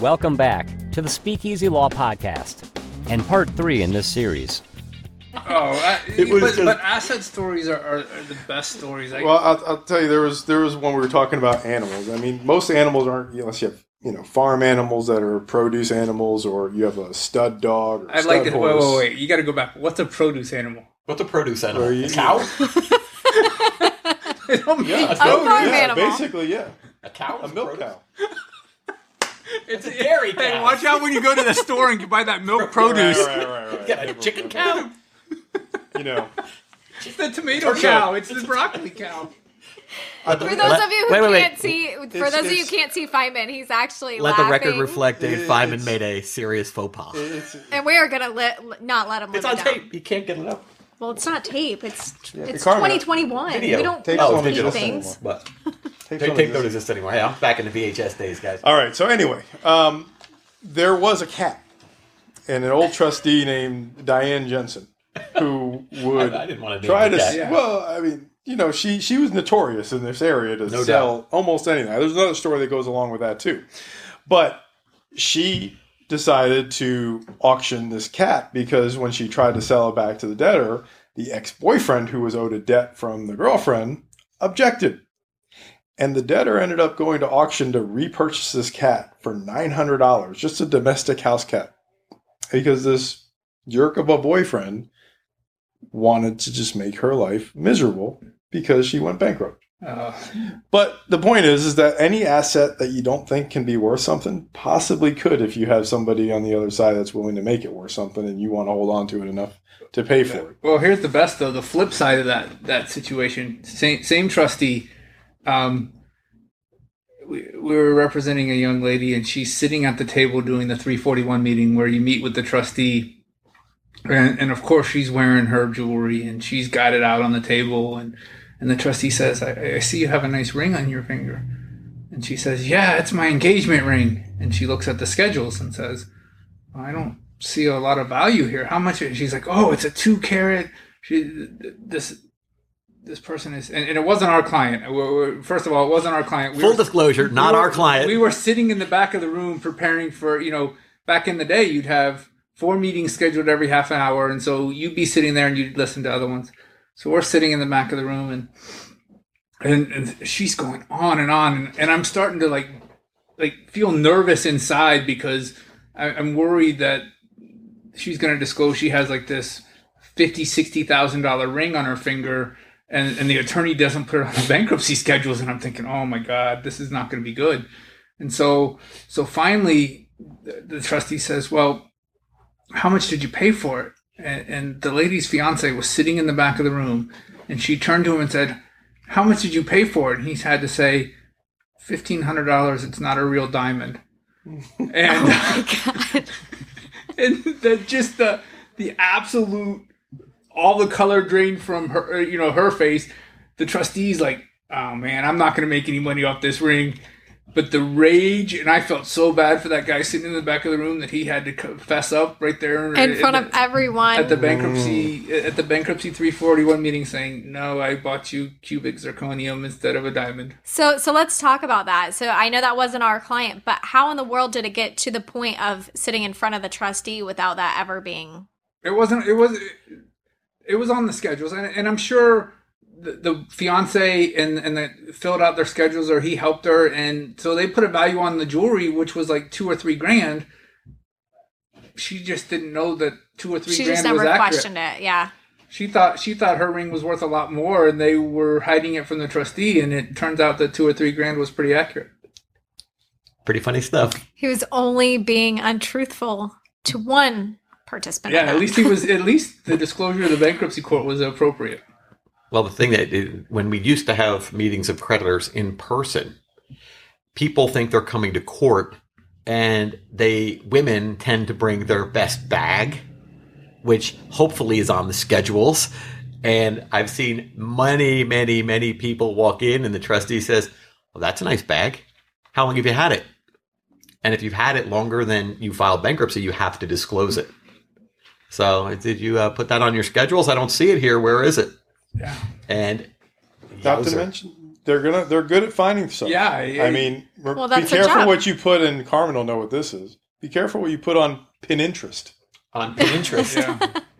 Welcome back to the Speakeasy Law Podcast and part three in this series. Oh, I, It was but, just- but asset stories are, are, are the best stories. I, Well, I'll, I'll tell you, there was there was one we were talking about animals. I mean, most animals aren't unless you have you know farm animals that are produce animals, or you have a stud dog. Or I'd like to. Wait, horse. wait, wait. You got to go back. What's a produce animal? What's a produce animal? Or you- A cow? Yeah, make a farm yeah, animal. basically, yeah, A cow? a milk produce? cow. It's a dairy Hey, watch out when you go to the store and you buy that milk produce. Right, right, right, right. Yeah, a chicken cow? You know, It's the tomato cow. It's the broccoli cow. For those Let- of you who wait, wait, wait. can't see, for It's- those of you it's- who can't see Feynman, he's actually Let the laughing, record reflect Dave Feynman made a serious faux pas. it's, and we are gonna let not let him. It's live on it down. tape. You can't get it up. Well, it's not tape. It's it's Karma. 2021. Video. We don't, we Tape's don't on digital things. But tapes tape, on tape don't exist anymore. Hey, I'm back in the VHS days, guys. All right. So anyway, um, there was a cat and an old trustee named Diane Jensen who would I- I didn't wanna try to. cat. Yeah. Well, I mean, you know, she she was notorious in this area to No sell almost anything. There's another story that goes along with that too, but she decided to auction this cat because when she tried to sell it back to the debtor, the ex-boyfriend who was owed a debt from the girlfriend objected. And the debtor ended up going to auction to repurchase this cat for $900, just a domestic house cat. Because this jerk of a boyfriend wanted to just make her life miserable because she went bankrupt. Uh, But the point is, is that any asset that you don't think can be worth something possibly could if you have somebody on the other side that's willing to make it worth something and you want to hold on to it enough to pay for it. well, here's the best though. The flip side of that that situation. Same same trustee. Um, we, we were representing a young lady, and she's sitting at the table doing the 341 meeting where you meet with the trustee, and, and of course she's wearing her jewelry, and she's got it out on the table, and and the trustee says, I, I see you have a nice ring on your finger. And she says, Yeah, it's my engagement ring. And she looks at the schedules and says, I don't see a lot of value here. How much? is-" She's like, Oh, it's a two carat. She, this, this person is, and, and it wasn't our client. We're- we're- First of all, it wasn't our client. We Full were- disclosure, not we were- our client. We were sitting in the back of the room preparing for, you know, back in the day, you'd have four meetings scheduled every half an hour. And so you'd be sitting there and you'd listen to other ones. So we're sitting in the back of the room and, and, and she's going on and on. And, and I'm starting to like, like feel nervous inside because I, I'm worried that she's going to disclose she has like this fifty, sixty thousand dollar ring on her finger, and and the attorney doesn't put it on the bankruptcy schedules, and I'm thinking, oh my god, this is not going to be good. And so, so finally, the, the trustee says, well, how much did you pay for it? And, and the lady's fiance was sitting in the back of the room, and she turned to him and said, how much did you pay for it? And he's had to say, fifteen hundred dollars. It's not a real diamond. Oh and God. and the just the the absolute all the color drained from her uh, you know her face the trustees like oh man i'm not going to make any money off this ring but the rage and i felt so bad for that guy sitting in the back of the room that he had to confess up right there in at front the- of everyone. at the bankruptcy at the bankruptcy 341 meeting saying no i bought you cubic zirconium instead of a diamond So so let's talk about that. So I know that wasn't our client, but how in the world did it get to the point of sitting in front of the trustee without that ever being It wasn't. It was. It was on the schedules, and, and I'm sure the, the fiance and and the filled out their schedules, or he helped her, and so they put a value on the jewelry, which was like two or three grand. She just didn't know that two or three she grand just never was accurate. questioned it. Yeah. She thought she thought her ring was worth a lot more, and they were hiding it from the trustee, and it turns out that two or three grand was pretty accurate. Pretty funny stuff. He was only being untruthful to one participant. Yeah, at least he was. At least the disclosure of the bankruptcy court was appropriate. Well, the thing that it, when we used to have meetings of creditors in person, people think they're coming to court, and they women tend to bring their best bag, which hopefully is on the schedules. And I've seen many, many, many people walk in, and the trustee says, "Well, that's a nice bag. How long have you had it?" And if you've had it longer than you filed bankruptcy, you have to disclose it. So, did you uh, put that on your schedules? I don't see it here. Where is it? Yeah. And Not to Yowzer. mention, they're gonna they're good at finding stuff. Yeah, I yeah. mean, Well, be careful what you put in. Carmen will know what this is. Be careful what you put on Pinterest. On Pinterest. Yeah.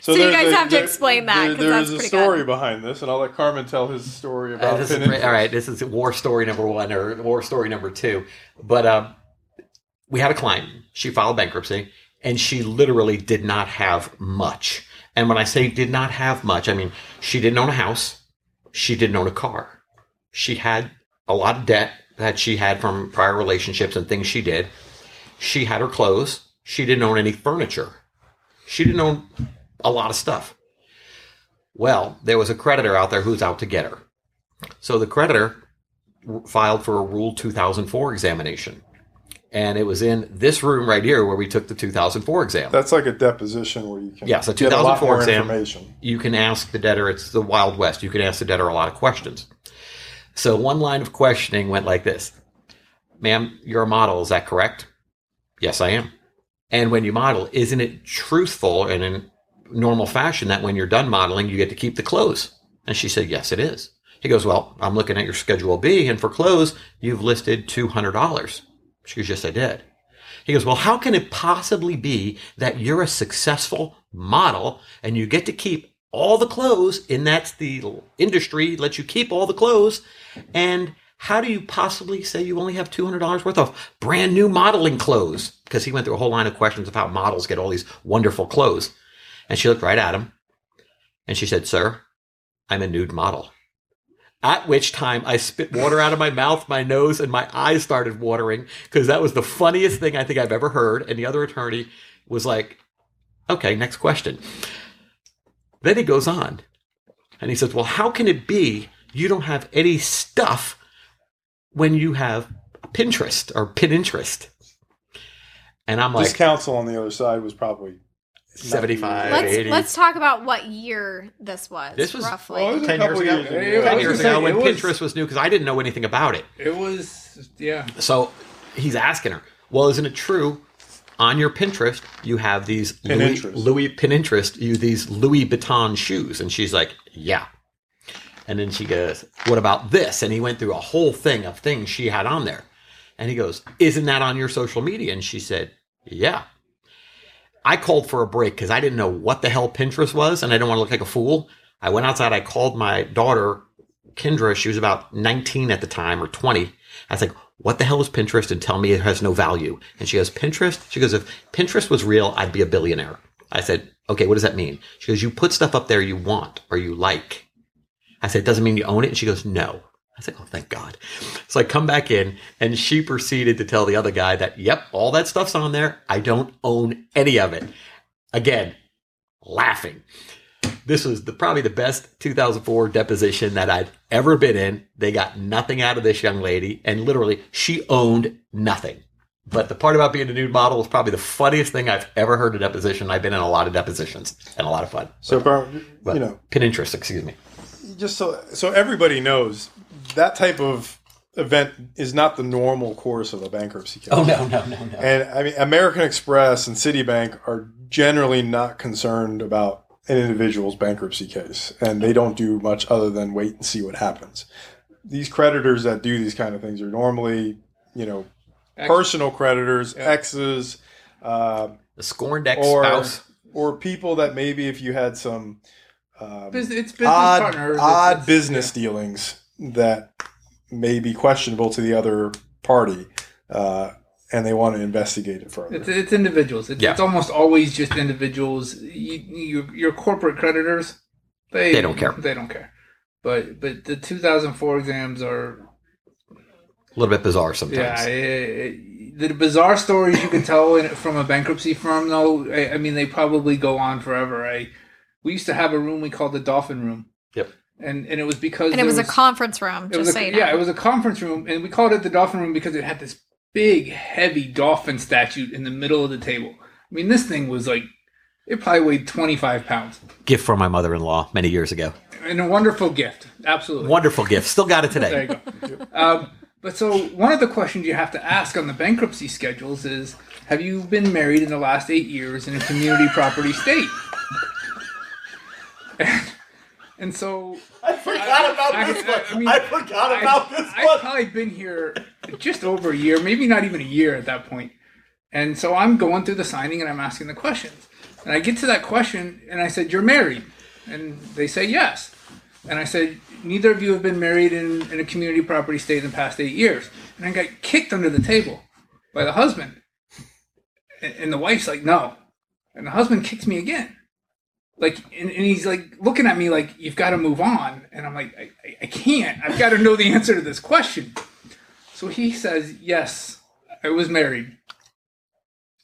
So you guys a- have to explain that, there- 'cause There that's is a story good. behind this, and I'll let Carmen tell his story Uh, about this is Pinterest. great. all right, this is war story number one or war story number two. But um, we had a client. She filed bankruptcy, and she literally did not have much. And when I say did not have much, I mean she didn't own a house. She didn't own a car. She had a lot of debt that she had from prior relationships and things she did. She had her clothes. She didn't own any furniture. She didn't own a lot of stuff. Well, there was a creditor out there who's out to get her. So the creditor filed for a Rule 2004 examination. And it was in this room right here where we took the 2004 exam. That's like a deposition where you can Yes, a get a lot 2004 more exam. information. you can ask the debtor, it's the Wild West, you can ask the debtor a lot of questions. So one line of questioning went like this Ma'am, you're a model, is that correct? Yes, I am. And when you model, isn't it truthful and in normal fashion that when you're done modeling, you get to keep the clothes? And she said, Yes, it is. He goes, Well, I'm looking at your Schedule B, and for clothes, you've listed $200. She goes, Yes, I did. He goes, Well, how can it possibly be that you're a successful model and you get to keep all the clothes and that's the industry lets you keep all the clothes? And how do you possibly say you only have $200 worth of brand new modeling clothes? Because he went through a whole line of questions of how models get all these wonderful clothes. And she looked right at him and she said sir i'm a nude model at which time I spit water out of my mouth, my nose, and my eyes started watering because that was the funniest thing I think I've ever heard. And the other attorney was like, okay, next question. Then he goes on and he says, well, how can it be you don't have any stuff when you have Pinterest or Pinterest? And I'm like, this counsel on the other side was probably 75, Let's 80. let's talk about what year this was. This was- roughly. Oh, well, was 10 couple years years ago. ago. Yeah, I 10 years ago when was- Pinterest was new because I didn't know anything about it. It was, yeah. So he's asking her, well, isn't it true? On your Pinterest, you have these Louis, Pinterest. Louis Pinterest, you these Louis Vuitton shoes, and she's like, yeah. And then she goes, what about this? And he went through a whole thing of things she had on there, and he goes, isn't that on your social media? And she said, yeah. I called for a break because I didn't know what the hell Pinterest was, and I didn't want to look like a fool. I went outside. I called my daughter, Kendra. She was about 19 at the time or 20. I was like, what the hell is Pinterest? And tell me it has no value. And she goes, Pinterest? She goes, if Pinterest was real, I'd be a billionaire. I said, okay, what does that mean? She goes, you put stuff up there you want or you like. I said, It doesn't mean you own it. And she goes, no. I said, oh, thank God. So I come back in and she proceeded to tell the other guy that, yep, all that stuff's on there. I don't own any of it. Again, laughing. This was the, probably the best 2004 deposition that I'd ever been in. They got nothing out of this young lady, and literally, she owned nothing. But the part about being a nude model was probably the funniest thing I've ever heard a deposition. I've been in a lot of depositions and a lot of fun. so. But you know, Pinterest, excuse me. just so so everybody knows that type of event is not the normal course of a bankruptcy case. Oh no, no, no, no. And I mean, American Express and Citibank are generally not concerned about an individual's bankruptcy case, and they don't do much other than wait and see what happens. These creditors that do these kind of things are normally, you know, Ex- personal creditors, exes, uh, The scorned ex or spouse. or people that maybe if you had some um, Bus- It's business odd, partners. Odd it's- business dealings that may be questionable to the other party, uh, and they want to investigate it further. It's, it's individuals. It's, Yeah. it's almost always just individuals. You, you, your corporate creditors, they They don't care. They don't care. But but the 2004 exams are A little bit bizarre sometimes. yeah. eh, eh, the bizarre stories you can tell in, from a bankruptcy firm, though. I, I mean, they probably go on forever. I we used to have a room we called the Dolphin Room. Yep. And and it was because and it there was, a conference room, it just was so a, you know. yeah, it was a conference room, and we called it the Dolphin Room because it had this big, heavy dolphin statue in the middle of the table. I mean, this thing was like it probably weighed twenty five pounds, Gift from my mother in law many years ago. and a wonderful gift. Absolutely, Wonderful gift. Still got it there today. you go. um, but so one of the questions you have to ask on the bankruptcy schedules is: Have you been married in the last eight years in a community property state? And so I forgot about I- this I- one. I I, forgot about this I've one. probably been here just over a year, maybe not even a year at that point. And so I'm going through the signing and I'm asking the questions. And I get to that question and I said, You're married? And they say, Yes. And I said, Neither of you have been married in, in a community property state in the past eight years. And I got kicked under the table by the husband. And, and the wife's like, No. And the husband kicks me again like and, and he's like looking at me like you've got to move on. And i'm like I, I, I can't. I've got to know the answer to this question. So he says yes i was married.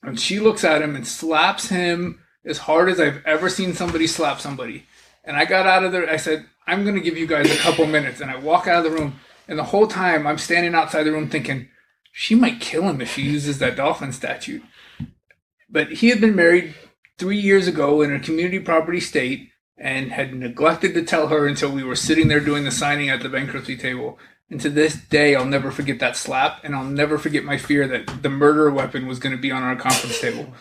And she looks at him and slaps him as hard as i've ever seen somebody slap somebody. And i got out of there i said i'm going to give you guys a couple minutes. And i walk out of the room and the whole time i'm standing outside the room thinking she might kill him if she uses that dolphin statute but he had been married three years ago in a community property state and had neglected to tell her until we were sitting there doing the signing at the bankruptcy table. And to this day, I'll never forget that slap, and I'll never forget my fear that the murder weapon was going to be on our conference table.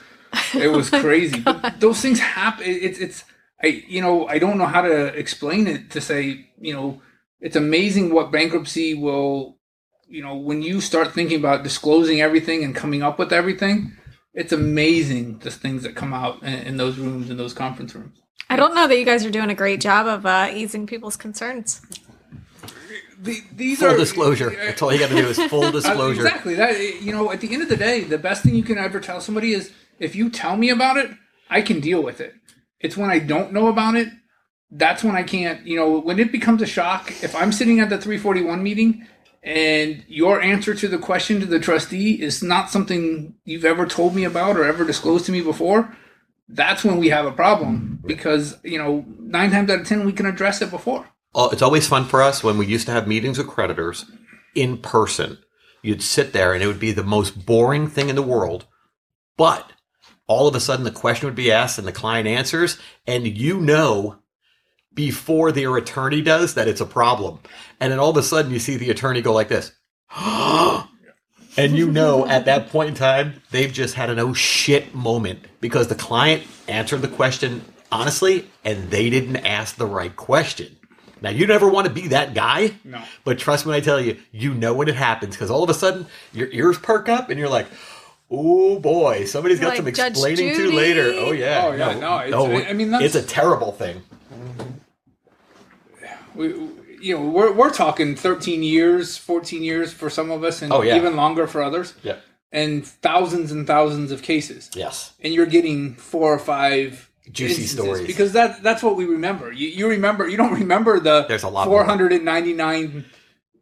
It was oh crazy. But those things happen. It's it's I you know I don't know how to explain it to say you know it's amazing what bankruptcy will you know when you start thinking about disclosing everything and coming up with everything it's amazing the things that come out in, in those rooms in those conference rooms I don't know that you guys are doing a great job of uh, easing people's concerns. the, these Full are disclosure. That's all you got to do is full Uh, disclosure. exactly that you know at the end of the day the best thing you can ever tell somebody is if you tell me about it i can deal with it it's when i don't know about it that's when i can't you know when it becomes a shock if i'm sitting at the 341 meeting and your answer to the question to the trustee is not something you've ever told me about or ever disclosed to me before that's when we have a problem because you know nine times out of ten we can address it before Oh, it's always fun for us when we used to have meetings with creditors in person. You'd sit there and it would be the most boring thing in the world. But all of a sudden the question would be asked and the client answers and you know before their attorney does that it's a problem. And then all of a sudden you see the attorney go like this. and you know at that point in time they've just had an oh shit moment because the client answered the question honestly and they didn't ask the right question. Now you never want to be that guy. No. But trust me when I tell you, you know when it happens because all of a sudden your ears perk up and you're like, "Oh boy, somebody's got Like some Judge explaining to later." Oh yeah, Oh, yeah, no, it's- I mean, that's- it's a terrible thing. We, you know, we're, we're talking 13 years, 14 years for some of us, and Oh, yeah. even longer for others, Yeah. and thousands and thousands of cases. Yes. And you're getting four or five Juicy stories. because that that's what we remember. You, you remember, you don't remember the There's a lot more. 499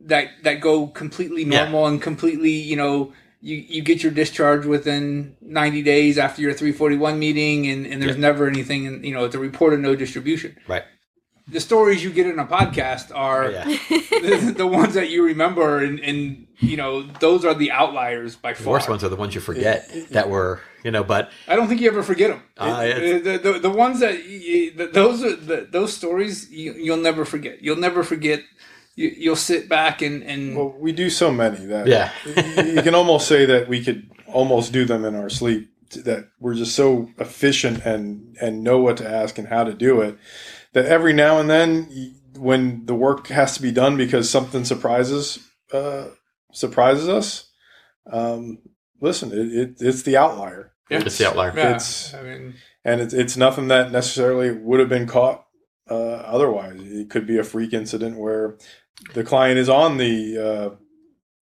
that that go completely Yeah. normal and completely, you know. You, you get your discharge within 90 days after your 341 meeting and, and there's Yeah. never anything and you know it's a report of no distribution Right. The stories you get in a podcast are Yeah. the, the ones that you remember, and, and you know those are the outliers by The far. worst ones are the ones you forget that were, you know, but I don't think you ever forget them. Ah, it's- the, the, the ones that you, the, those are the, those stories you, you'll never forget. You'll never forget. You, you'll sit back and and Well, we do so many that Yeah. you can almost say that we could almost do them in our sleep. That we're just so efficient and and know what to ask and how to do it. That every now and then, when the work has to be done because something surprises uh, surprises us, um, listen, it, it, it's the outlier. it's the outlier. yeah, it's- I mean, and it's, it's nothing that necessarily would have been caught uh, otherwise. It could be a freak incident where the client is on the uh,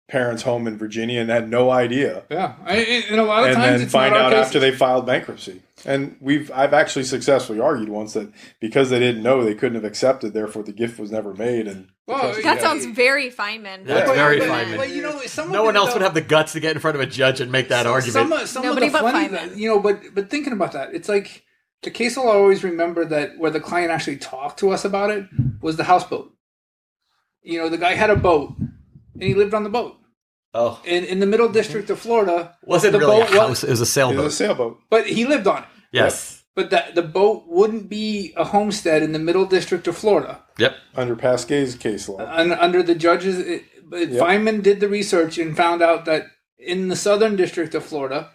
parents' home in Virginia and had no idea, yeah. I, and a lot of and times then it's find not our out after they filed bankruptcy. And we've I've actually successfully argued once that because they didn't know, they couldn't have accepted. Therefore, the gift was never made. And Well, That Yeah. sounds very Feynman. That's But- very but- Feynman. But you know, some No one else though- would have the guts to get in front of a judge and make that argument. Some, of- some Nobody of the but funny, Feynman. you know, but but thinking about that, it's like the case I'll always remember that where the client actually talked to us about it was the houseboat. You know, the guy had a boat and he lived on the boat oh, in in the middle district of Florida. wasn't the really a boat wa- house; it was a it was a sailboat. sailboat. but he lived on it. Yes. But that the boat wouldn't be a homestead in the middle district of Florida. Yep. Under Pasquet's case law, Un, under the judges, it, Yep. Feynman did the research and found out that in the southern district of Florida,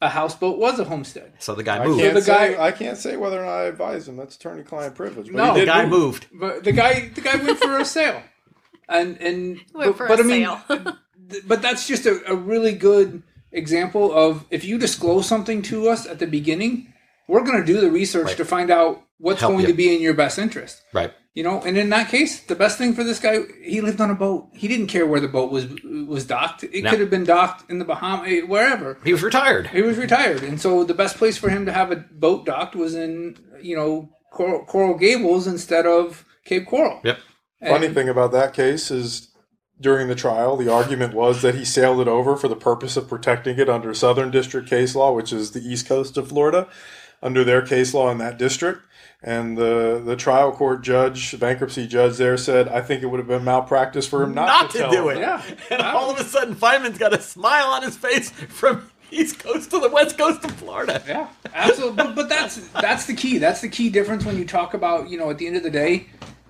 a houseboat was a homestead. So the guy I moved. can't, the say, guy- I can't say whether or not I advise him. That's attorney-client privilege. But No, the guy move. moved. But the guy, the guy went for a sale, and and but, for but a I mean, but that's just a, a really good example of if you disclose something to us at the beginning, we're going to do the research Right. to find out what's Help going you. to be in your best interest. Right. You know, and in that case, the best thing for this guy, he lived on a boat. He didn't care where the boat was was docked. It No. could have been docked in the Bahamas, eh, wherever. He was retired. He was retired, and so the best place for him to have a boat docked was in you know Coral, Coral Gables instead of Cape Coral. Yep. Funny And- thing about that case is during the trial, the argument was that he sailed it over for the purpose of protecting it under Southern District case law, which is the east coast of Florida, under their case law in that district. And the, the trial court judge, bankruptcy judge there said, I think it would have been malpractice for him not, Not to, to do it. Yeah. And all of a sudden, Feynman's got a smile on his face from East Coast to the West Coast of Florida. Yeah, absolutely. but, but that's that's the key. That's the key difference when you talk about you know at the end of the day,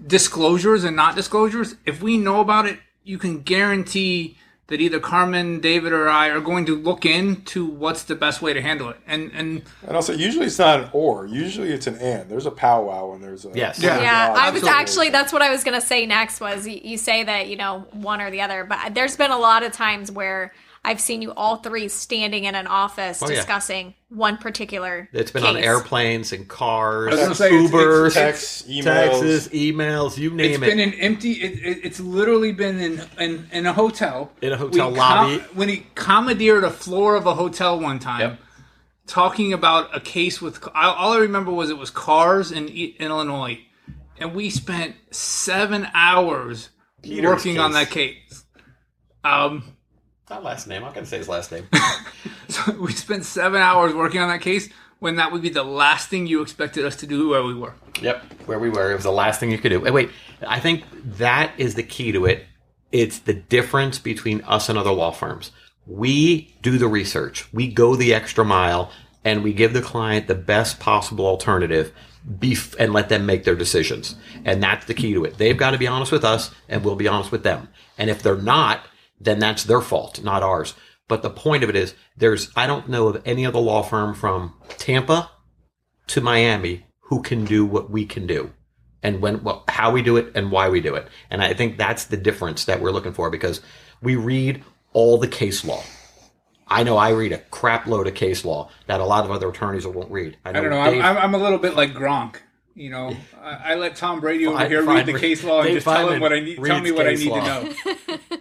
disclosures and not disclosures. If we know about it, you can guarantee that either Carmen, David, or I are going to look into what's the best way to handle it. And and And also, usually it's not an or. Usually it's an and. There's a powwow and there's a Yes. Yeah. Yeah, I was absolutely. actually that's what I was gonna say next was you, you say that you know one or the other, but there's been a lot of times where I've seen you all three standing in an office Oh, yeah. discussing one particular. It's been on airplanes and cars, I was gonna say, it's- Ubers, texts, emails. texts, emails, you it's name been it. an empty. It, it, it's literally been in, in in a hotel. In a hotel We lobby. when he commandeered a floor of a hotel one time. Yep. talking about a case with all I remember was it was cars in, E- in Illinois, and we spent seven hours Peter's working on that case. Um, Not last name. I'm to say his last name. so we spent seven hours working on that case when that would be the last thing you expected us to do where we were. Yep, where we were. It was the last thing you could do. Wait, wait. I think that is the key to it. It's the difference between us and other law firms. We do the research, we go the extra mile, and we give the client the best possible alternative bef- and let them make their decisions. And that's the key to it. They've got to be honest with us, and we'll be honest with them. And if they're not, then that's their fault, not ours. But the point of it is, there's, I don't know of any other law firm from Tampa to Miami who can do what we can do and when well, how we do it and why we do it. And I think that's the difference that we're looking for because we read all the case law. I know I read a crap load of case law that a lot of other attorneys won't read. I don't know. Dave- I'm, I'm a little bit like Gronk. You know, I, I let Tom Brady over Fine- here fine. read the case law and just tell him what I need. Tell me what I need law. to know.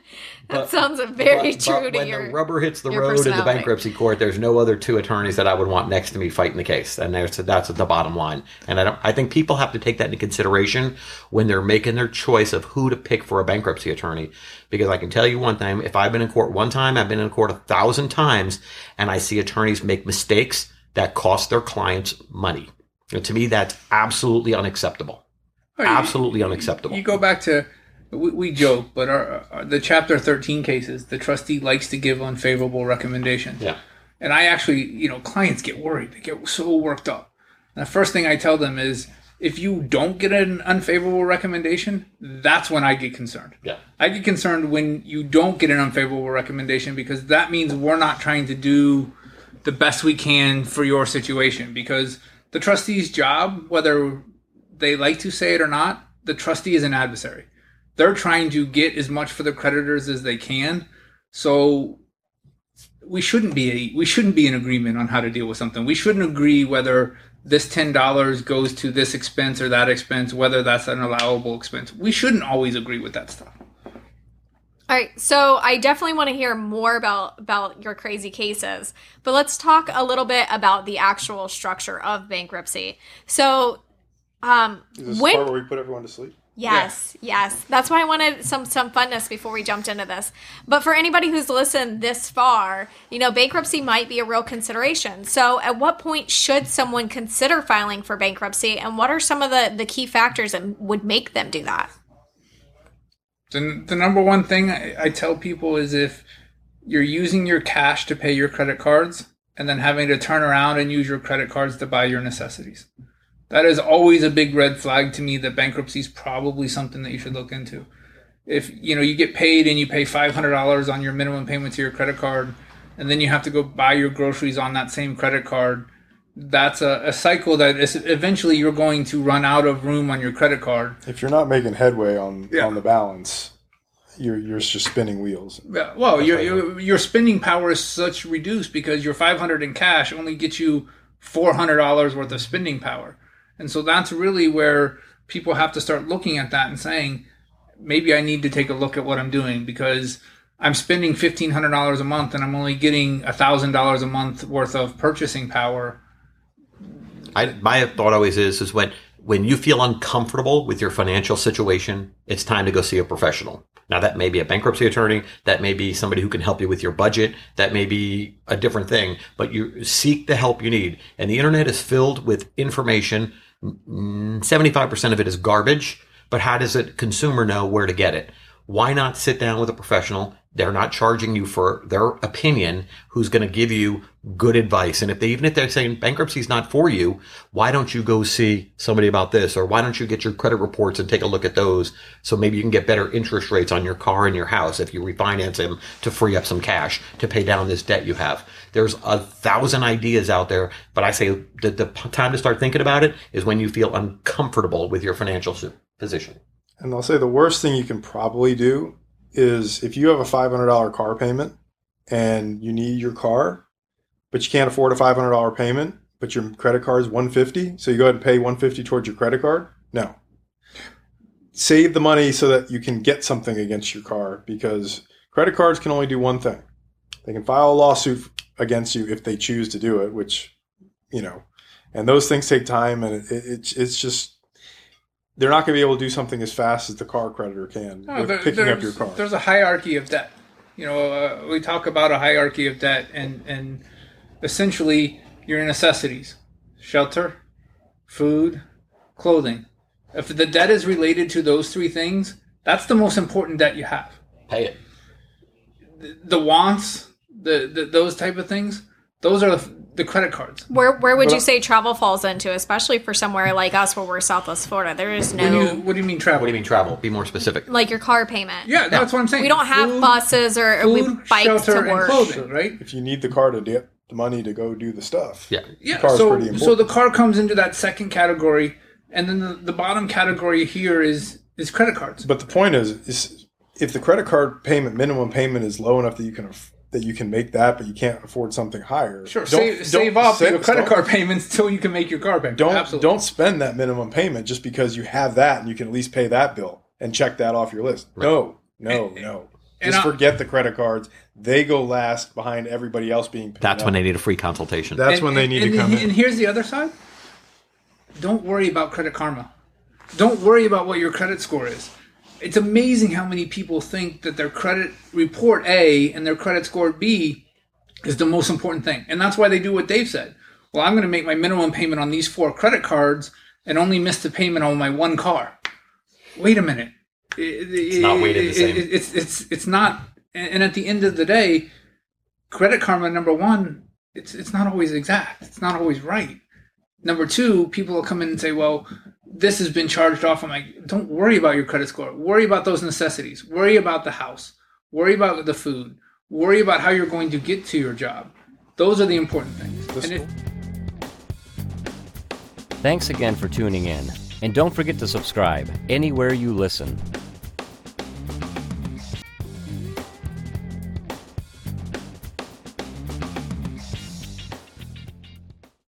That sounds very but- true but to when your. the rubber hits the road in the bankruptcy court, there's no other two attorneys that I would want next to me fighting the case, and there's that's the bottom line. And I don't. I think people have to take that into consideration when they're making their choice of who to pick for a bankruptcy attorney. Because I can tell you one thing: if I've been in court one time, I've been in court a thousand times, and I see attorneys make mistakes that cost their clients money. And to me, that's absolutely unacceptable. Absolutely unacceptable. You go back to we, we joke, but our, our the Chapter 13 cases, the trustee likes to give unfavorable recommendations. Yeah. And I actually, you know, clients get worried. They get so worked up. And the first thing I tell them is if you don't get an unfavorable recommendation, that's when I get concerned. Yeah. I get concerned when you don't get an unfavorable recommendation because that means we're not trying to do the best we can for your situation because the trustee's job, whether they like to say it or not, the trustee is an adversary. They're trying to get as much for the creditors as they can. So we shouldn't be we shouldn't be in agreement on how to deal with something. We shouldn't agree whether this ten dollars goes to this expense or that expense, whether that's an allowable expense. We shouldn't always agree with that stuff. All right, so I definitely want to hear more about about your crazy cases, but let's talk a little bit about the actual structure of bankruptcy. So, um, Is this the when part where we put everyone to sleep? Yes, yes. That's why I wanted some some funness before we jumped into this. But for anybody who's listened this far, you know, bankruptcy might be a real consideration. So, at what point should someone consider filing for bankruptcy, and what are some of the the key factors that would make them do that? The, the number one thing I, I tell people is if you're using your cash to pay your credit cards and then having to turn around and use your credit cards to buy your necessities. That is always a big red flag to me that bankruptcy is probably something that you should look into. If you know you get paid and you pay five hundred dollars on your minimum payment to your credit card, and then you have to go buy your groceries on that same credit card. That's a, a cycle that is eventually you're going to run out of room on your credit card. If you're not making headway on Yeah. on the balance, you're you're just spinning wheels. Yeah, Well, your, your your spending power is such reduced because your 500 in cash only gets you $400 worth of spending power. And so that's really where people have to start looking at that and saying, maybe I need to take a look at what I'm doing because I'm spending $1,500 a month and I'm only getting $1,000 a month worth of purchasing power. I, my thought always is is when when you feel uncomfortable with your financial situation, it's time to go see a professional. Now that may be a bankruptcy attorney, that may be somebody who can help you with your budget, that may be a different thing, but you seek the help you need. And the internet is filled with information. Mm, 75% of it is garbage, but how does a consumer know where to get it? Why not sit down with a professional? They're not charging you for their opinion, who's going to give you good advice. And if they, even if they're saying bankruptcy is not for you, why don't you go see somebody about this? Or why don't you get your credit reports and take a look at those? So maybe you can get better interest rates on your car and your house if you refinance them to free up some cash to pay down this debt you have. There's a thousand ideas out there, but I say that the time to start thinking about it is when you feel uncomfortable with your financial position. And I'll say the worst thing you can probably do is if you have a $500 car payment and you need your car, but you can't afford a $500 payment, but your credit card is 150, so you go ahead and pay 150 towards your credit card. No. Save the money so that you can get something against your car because credit cards can only do one thing. They can file a lawsuit against you if they choose to do it, which, you know, and those things take time and it, it, it's, it's just, they're not going to be able to do something as fast as the car creditor can No, with there- picking up your car. there's a hierarchy of debt. You know, uh, we talk about a hierarchy of debt, and and essentially your necessities: shelter, food, clothing. If the debt is related to those three things, that's the most important debt you have. Pay it. The wants, the, the those type of things, those are the credit cards. Where where would Well- you say travel falls into, especially for somewhere like us where we're Southwest Florida? There is no When you, what do you mean travel? What do you mean travel? Be more specific. like your car payment. Yeah, that's what I'm saying. We don't have Food- buses or we food, bikes shelter, to and work. clothing, right? if you need the car to get the money to go do the stuff. Yeah. Yeah, car's so pretty important. so the car comes into that second category, and then the, the bottom category here is is credit cards. But the point is, is if the credit card payment minimum payment is low enough that you can aff- that you can make that, but you can't afford something higher. Sure, don't- save, don't save up save- your credit card payments until you can make your car payment. Don't Absolutely. don't spend that minimum payment just because you have that and you can at least pay that bill and check that off your list. No, no, no. and Just I- forget the credit cards. They go last behind everybody else being paid. That's up. when they need a free consultation. That's And- when they need and, to come and, in. here's the other side. Don't worry about credit karma. Don't worry about what your credit score is. It's amazing how many people think that their credit report A and their credit score B is the most important thing. And that's why they do what Dave said. Well, I'm going to make my minimum payment on these four credit cards and only miss the payment on my one car. Wait a minute. It's not weighted the same. it's it's it's not. And and at the end of the day, credit karma number one, it's it's not always exact. It's not always right. Number two, people will come in and say, "Well, this has been charged off." I'm like, "Don't worry about your credit score. Worry about those necessities. Worry about the house. Worry about the food. Worry about how you're going to get to your job. Those are the important things." It, Thanks again for tuning in. And don't forget to subscribe anywhere you listen.